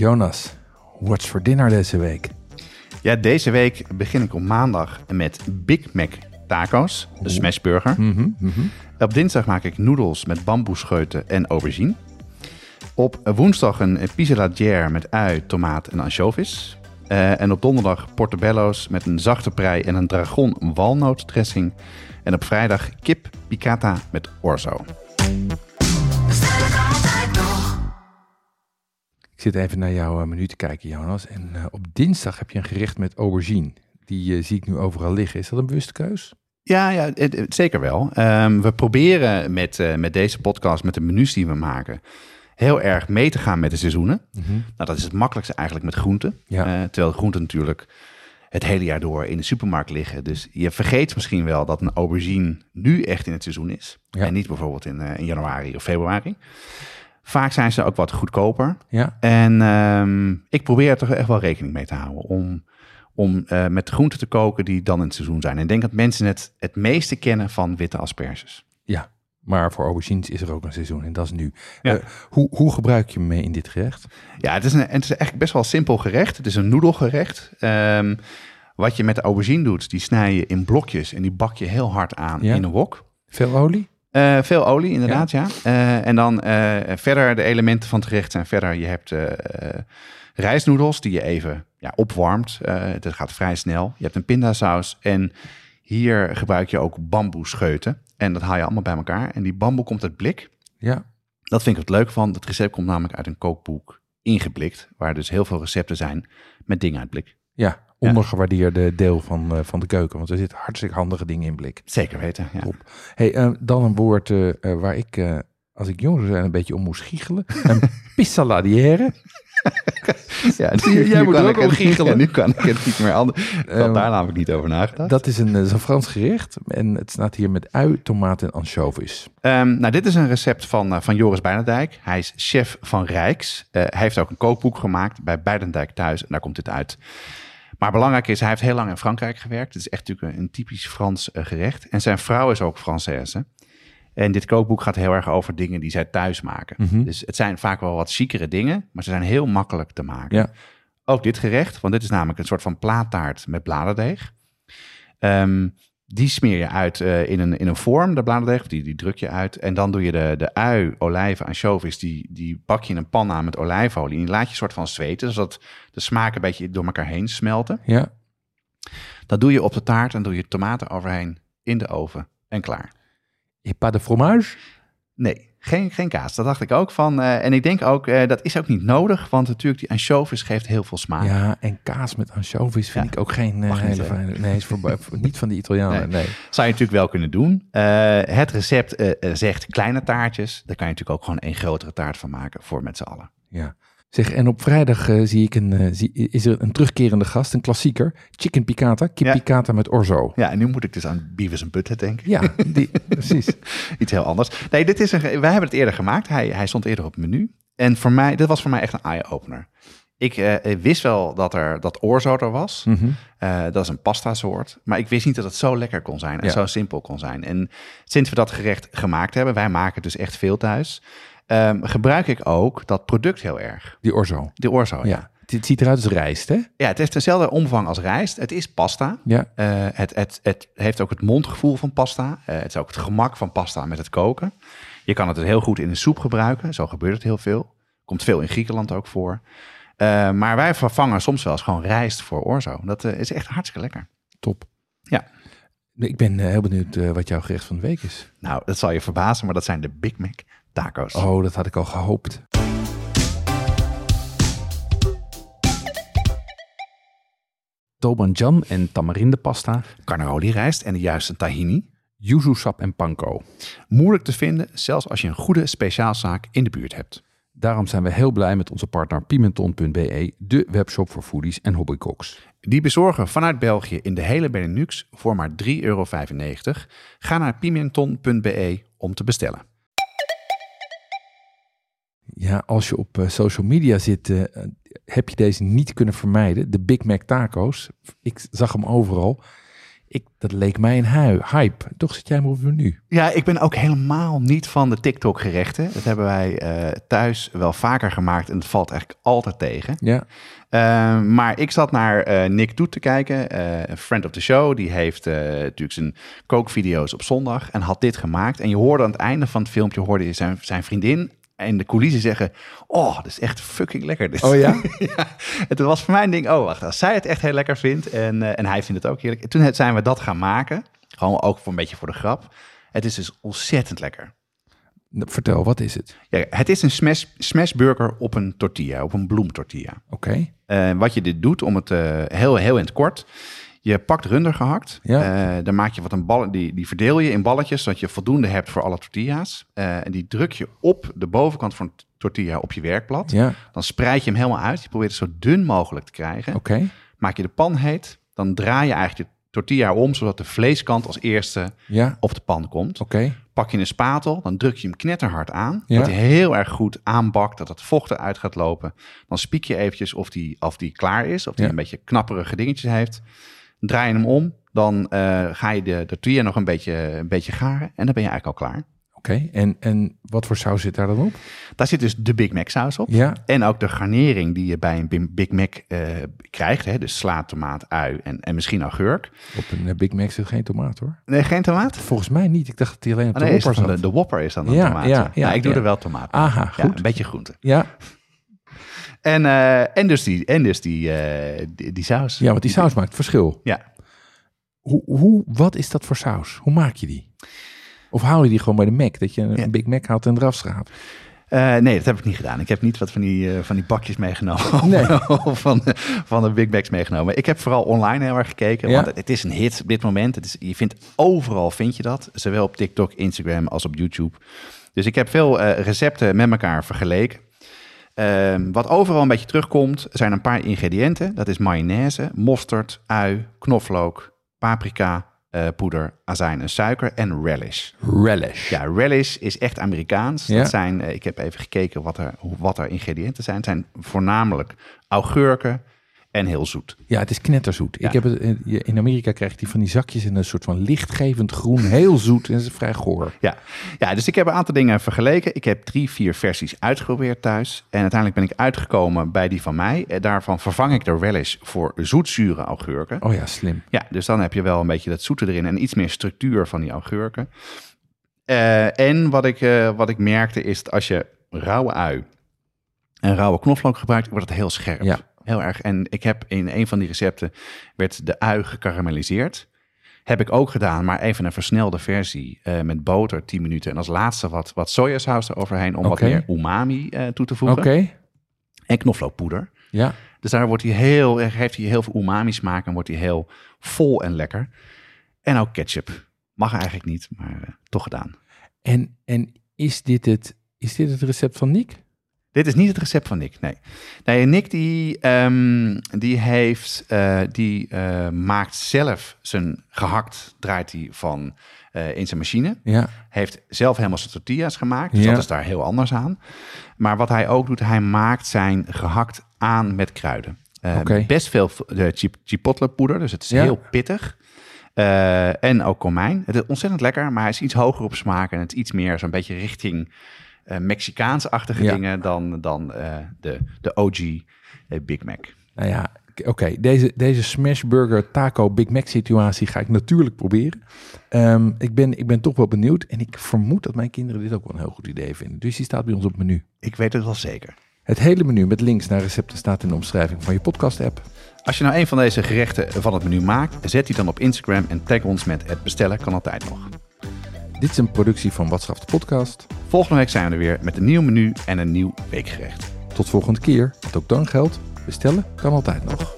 Jonas, what's for dinner deze week? Ja, deze week begin ik op maandag met Big Mac tacos, de smashburger. Op dinsdag maak ik noedels met bamboescheuten en aubergine. Op woensdag een pizza la Dière met ui, tomaat en ansjovis. Eh, en op donderdag portobello's met een zachte prei en een dragon walnootdressing. En op vrijdag kip piccata met orzo. Ik zit even naar jouw eh, menu te kijken, Jonas. En eh, op dinsdag heb je een gerecht met aubergine. Die eh, zie ik nu overal liggen. Is dat een bewuste keus? Ja, ja het- het- zeker wel. Ehm, we proberen met, met deze podcast, met de menus die we maken, heel erg mee te gaan met de seizoenen. Nou, dat is het makkelijkste eigenlijk met groenten. Ja. Terwijl groenten natuurlijk het hele jaar door in de supermarkt liggen. Dus je vergeet misschien wel dat een aubergine nu echt in het seizoen is. Ja. En niet bijvoorbeeld in, in januari of februari. Vaak zijn ze ook wat goedkoper. Ja. En ehm, ik probeer er toch echt wel rekening mee te houden om, om eh, met groenten te koken die dan in het seizoen zijn. En ik denk dat mensen het het meeste kennen van witte asperges. Ja. Maar voor aubergines is er ook een seizoen en dat is nu. Ja. Eh, hoe, hoe gebruik je hem mee in dit gerecht? Ja, het is, een, het is eigenlijk best wel simpel gerecht. Het is een noedelgerecht. Ehm, wat je met de aubergine doet, die snij je in blokjes en die bak je heel hard aan Ja. in een wok. Veel olie? Eh, veel olie, inderdaad, ja. Eh, en dan eh, verder, de elementen van het gerecht zijn verder. Je hebt rijstnoedels die je even ja, opwarmt. Dat gaat vrij snel. Je hebt een pindasaus. En hier gebruik je ook bamboescheuten. En dat haal je allemaal bij elkaar. En die bamboe komt uit blik. Ja. Dat vind ik het leuk van. Het recept komt namelijk uit een kookboek ingeblikt. Waar dus heel veel recepten zijn met dingen uit blik. Ja, ondergewaardeerde deel van, eh, van de keuken. Want er zitten hartstikke handige dingen in blik. Zeker weten, ja. Top. Hey, eh, dan een woord eh, waar ik, als ik jong zou zijn, een beetje om moest giechelen. Een pissaladière. ja je, jij moet er ook om giechelen. ja, nu kan ik het niet meer anders. Ik had Ehm, daar namelijk niet over nagedacht. Dat is een, dat is een Frans gerecht. En het staat hier met ui, tomaat en ansjovis. Ehm, nou, dit is een recept van, van Joris Beidendijk. Hij is chef van Rijks. Hij heeft ook een kookboek gemaakt bij Beidendijk thuis. En daar komt dit uit. Maar belangrijk is, hij heeft heel lang in Frankrijk gewerkt. Het is echt natuurlijk een, een typisch Frans eh, gerecht. En zijn vrouw is ook Française. En dit kookboek gaat heel erg over dingen die zij thuis maken. Mhm. Dus het zijn vaak wel wat chicere dingen, maar ze zijn heel makkelijk te maken. Ja. Ook dit gerecht, want dit is namelijk een soort van plaattaart met bladerdeeg. Ehm, die smeer je uit eh, in, een, in een vorm, de bladerdeeg, die, die druk je uit. En dan doe je de, de ui, olijven, ansjovis, die, die bak je in een pan aan met olijfolie. En die laat je een soort van zweten, zodat de smaken een beetje door elkaar heen smelten. Ja. Dat doe je op de taart en doe je tomaten overheen in de oven en klaar. Et pas de fromage? Nee, geen, geen kaas. Dat dacht ik ook van. eh, en ik denk ook, eh, dat is ook niet nodig, want natuurlijk die ansjovis geeft heel veel smaak. Ja, en kaas met ansjovis vind Ja. ik ook geen eh, hele fijne... Nee, is voor, niet van de Italianen, nee. Zou je natuurlijk wel kunnen doen. Het recept zegt kleine taartjes. Daar kan je natuurlijk ook gewoon één grotere taart van maken voor met z'n allen. Ja. Zeg, en op vrijdag eh, zie ik een, eh, zie, is er een terugkerende gast, een klassieker. Chicken piccata, kip Ja. piccata met orzo. Ja, en nu moet ik dus aan Beavis en Butthead denken. Ja, die, precies. Iets heel anders. Nee, dit is een, wij hebben het eerder gemaakt. Hij, hij stond eerder op het menu. En voor mij, dit was voor mij echt een eye-opener. Ik eh, wist wel dat er dat orzo er was. Mhm. Dat is een pasta soort. Maar ik wist niet dat het zo lekker kon zijn en Ja. zo simpel kon zijn. En sinds we dat gerecht gemaakt hebben, wij maken dus echt veel thuis, ehm, gebruik ik ook dat product heel erg. Die orzo. De orzo. Ja. Ja. Het ziet eruit als rijst, hè? ja, het heeft dezelfde omvang als rijst. Het is pasta. Ja. Eh, het, het, het heeft ook het mondgevoel van pasta. Eh, het is ook het gemak van pasta met het koken. Je kan het dus heel goed in een soep gebruiken. Zo gebeurt het heel veel. Komt veel in Griekenland ook voor. Eh, maar wij vervangen soms wel eens gewoon rijst voor orzo. Dat is echt hartstikke lekker. Top. Ja. Ik ben heel benieuwd wat jouw gerecht van de week is. Nou, dat zal je verbazen, maar dat zijn de Big Mac tacos. Oh, dat had ik al gehoopt. Tobanjan en tamarindepasta, Carnaroli rijst en de juiste tahini. yuzu sap en panko. Moeilijk te vinden, zelfs als je een goede speciaalzaak in de buurt hebt. Daarom zijn we heel blij met onze partner Pimenton.be, de webshop voor foodies en hobbycooks. Die bezorgen vanuit België in de hele Benelux voor maar 3,95 euro. Ga naar pimenton.be om te bestellen. Ja, als je op eh, social media zit, eh, heb je deze niet kunnen vermijden. De Big Mac tacos. Ik zag hem overal. Ik, dat leek mij een hype. Toch zit jij maar op het menu. Ja, ik ben ook helemaal niet van de TikTok-gerechten. Dat hebben wij eh, thuis wel vaker gemaakt en het valt eigenlijk altijd tegen. Ja, Uh, maar ik zat naar Nick Doet te kijken, een friend of the show. Die heeft natuurlijk zijn kookvideo's op zondag en had dit gemaakt. En je hoorde aan het einde van het filmpje hoorde je zijn, zijn vriendin en de coulissen zeggen... Oh, dat is echt fucking lekker. dit." Oh ja? ja. En toen was voor mij een ding, oh wacht, als zij het echt heel lekker vindt en, eh, en hij vindt het ook heerlijk. En toen het- zijn we dat gaan maken, gewoon ook voor een beetje voor de grap. Het is dus ontzettend lekker. Nou, Vertel, wat is het? Ja, het is een smash, smashburger op een tortilla, op een bloemtortilla. Oké, Eh, wat je dit doet, om het eh, heel, heel in het kort. Je pakt runder gehakt. Ja. Eh, dan maak je wat een ballen, die, die verdeel je in balletjes, zodat je voldoende hebt voor alle tortilla's. Eh, en die druk je op de bovenkant van de tortilla op je werkblad. ja, Dan spreid je hem helemaal uit. Je probeert het zo dun mogelijk te krijgen. oké. Maak je de pan heet. Dan draai je eigenlijk de tortilla om, zodat de vleeskant als eerste Ja, op de pan komt. oké. Pak je een spatel, dan druk je hem knetterhard aan. Ja. Dat hij heel erg goed aanbakt, dat het vocht eruit gaat lopen. Dan spiek je eventjes of die, of die klaar is, of die Ja. een beetje knapperige dingetjes heeft. Draai je hem om, dan eh, ga je de, de tortilla nog een beetje, een beetje garen. En dan ben je eigenlijk al klaar. Oké, en, en wat voor saus zit daar dan op? Daar zit dus de Big Mac saus op. Ja, En ook de garnering die je bij een Big Mac eh, krijgt. Hè? Dus sla, tomaat, ui en, en misschien augurk. op een eh, Big Mac zit geen tomaat hoor. Nee, geen tomaat? Volgens mij niet. Ik dacht dat hij alleen op Oh, de nee, Whopper zat. de, de Whopper is dan een Ja, tomaat. ja, ja, Nou, ik doe ja. er wel tomaat bij. Aha, Ja, goed. een beetje groente. Ja, En, eh, en dus, die, en dus die, eh, die, die saus. ja, want die saus maakt verschil. Ja. Hoe, hoe, wat is dat voor saus? Hoe maak je die? Of haal je die gewoon bij de Mac? Dat je een Ja. Big Mac haalt en eraf schaapt? Eh, nee, dat heb ik niet gedaan. Ik heb niet wat van die, van die bakjes meegenomen. Nee. of van, de- van de Big Macs meegenomen. Ik heb vooral online heel erg gekeken. Ja. Want het, is een hit op dit moment. Het is, je vindt overal vind je dat. Zowel op TikTok, Instagram als op YouTube. Dus ik heb veel recepten met elkaar vergeleken. Ehm, wat overal een beetje terugkomt, zijn een paar ingrediënten. Dat is mayonaise, mosterd, ui, knoflook, paprika, eh, poeder, azijn en suiker en relish. Relish. Ja, relish is echt Amerikaans. Ja. Dat zijn, eh, ik heb even gekeken wat er, wat er ingrediënten zijn. Het zijn voornamelijk augurken en heel zoet. Ja, het is knetterzoet. Ja. Ik heb het, in- Amerika krijg je die van die zakjes in een soort van lichtgevend groen, heel zoet en is vrij goor. Ja. ja, dus ik heb een aantal dingen vergeleken. Ik heb drie, vier versies uitgeprobeerd thuis. En uiteindelijk ben ik uitgekomen bij die van mij. En daarvan vervang ik de relish voor zoetzure augurken. Oh ja, slim. Ja, dus dan heb je wel een beetje dat zoete erin en iets meer structuur van die augurken. Eh, en wat ik, eh, wat ik merkte is dat als je rauwe ui en rauwe knoflook gebruikt, wordt het heel scherp. Ja. Heel erg. En ik heb in een van die recepten werd de ui gekarameliseerd. Heb ik ook gedaan, maar even een versnelde versie eh, met boter, 10 minuten. En als laatste wat, wat sojasaus eroverheen om Oké. wat meer umami eh, toe te Oké. voegen. En knoflookpoeder. Ja. Dus daar wordt hij heel, heeft hij heel veel umami smaak en wordt hij heel vol en lekker. En ook ketchup. Mag eigenlijk niet, maar eh, toch gedaan. En, en is, dit het, is dit het recept van Nick? Dit is niet het recept van Nick, nee. Nee, Nick die, ehm, die, heeft, eh, die eh, maakt zelf zijn gehakt, draait hij van eh, in zijn machine. Ja. Heeft zelf helemaal zijn tortillas gemaakt, dus Ja. dat is daar heel anders aan. Maar wat hij ook doet, hij maakt zijn gehakt aan met kruiden. Oké. Best veel chip, chipotle poeder, dus het is Ja. heel pittig. En ook komijn. Het is ontzettend lekker, maar hij is iets hoger op smaak en het is iets meer zo'n beetje richting eh Mexicaans-achtige Ja. dingen dan, dan eh, de, de OG eh, Big Mac. Nou ja, oké. Deze, deze smashburger taco Big Mac situatie ga ik natuurlijk proberen. Ehm, ik, ben, ik ben toch wel benieuwd. En ik vermoed dat mijn kinderen dit ook wel een heel goed idee vinden. Dus die staat bij ons op het menu. Ik weet het wel zeker. Het hele menu met links naar recepten staat in de omschrijving van je podcast app. Als je nou een van deze gerechten van het menu maakt, zet die dan op Instagram en tag ons met het bestellen kan altijd nog. Dit is een productie van Wat Schaft de podcast. Volgende week zijn we er weer met een nieuw menu en een nieuw weekgerecht. Tot volgende keer. Wat ook dan geldt, bestellen kan altijd nog.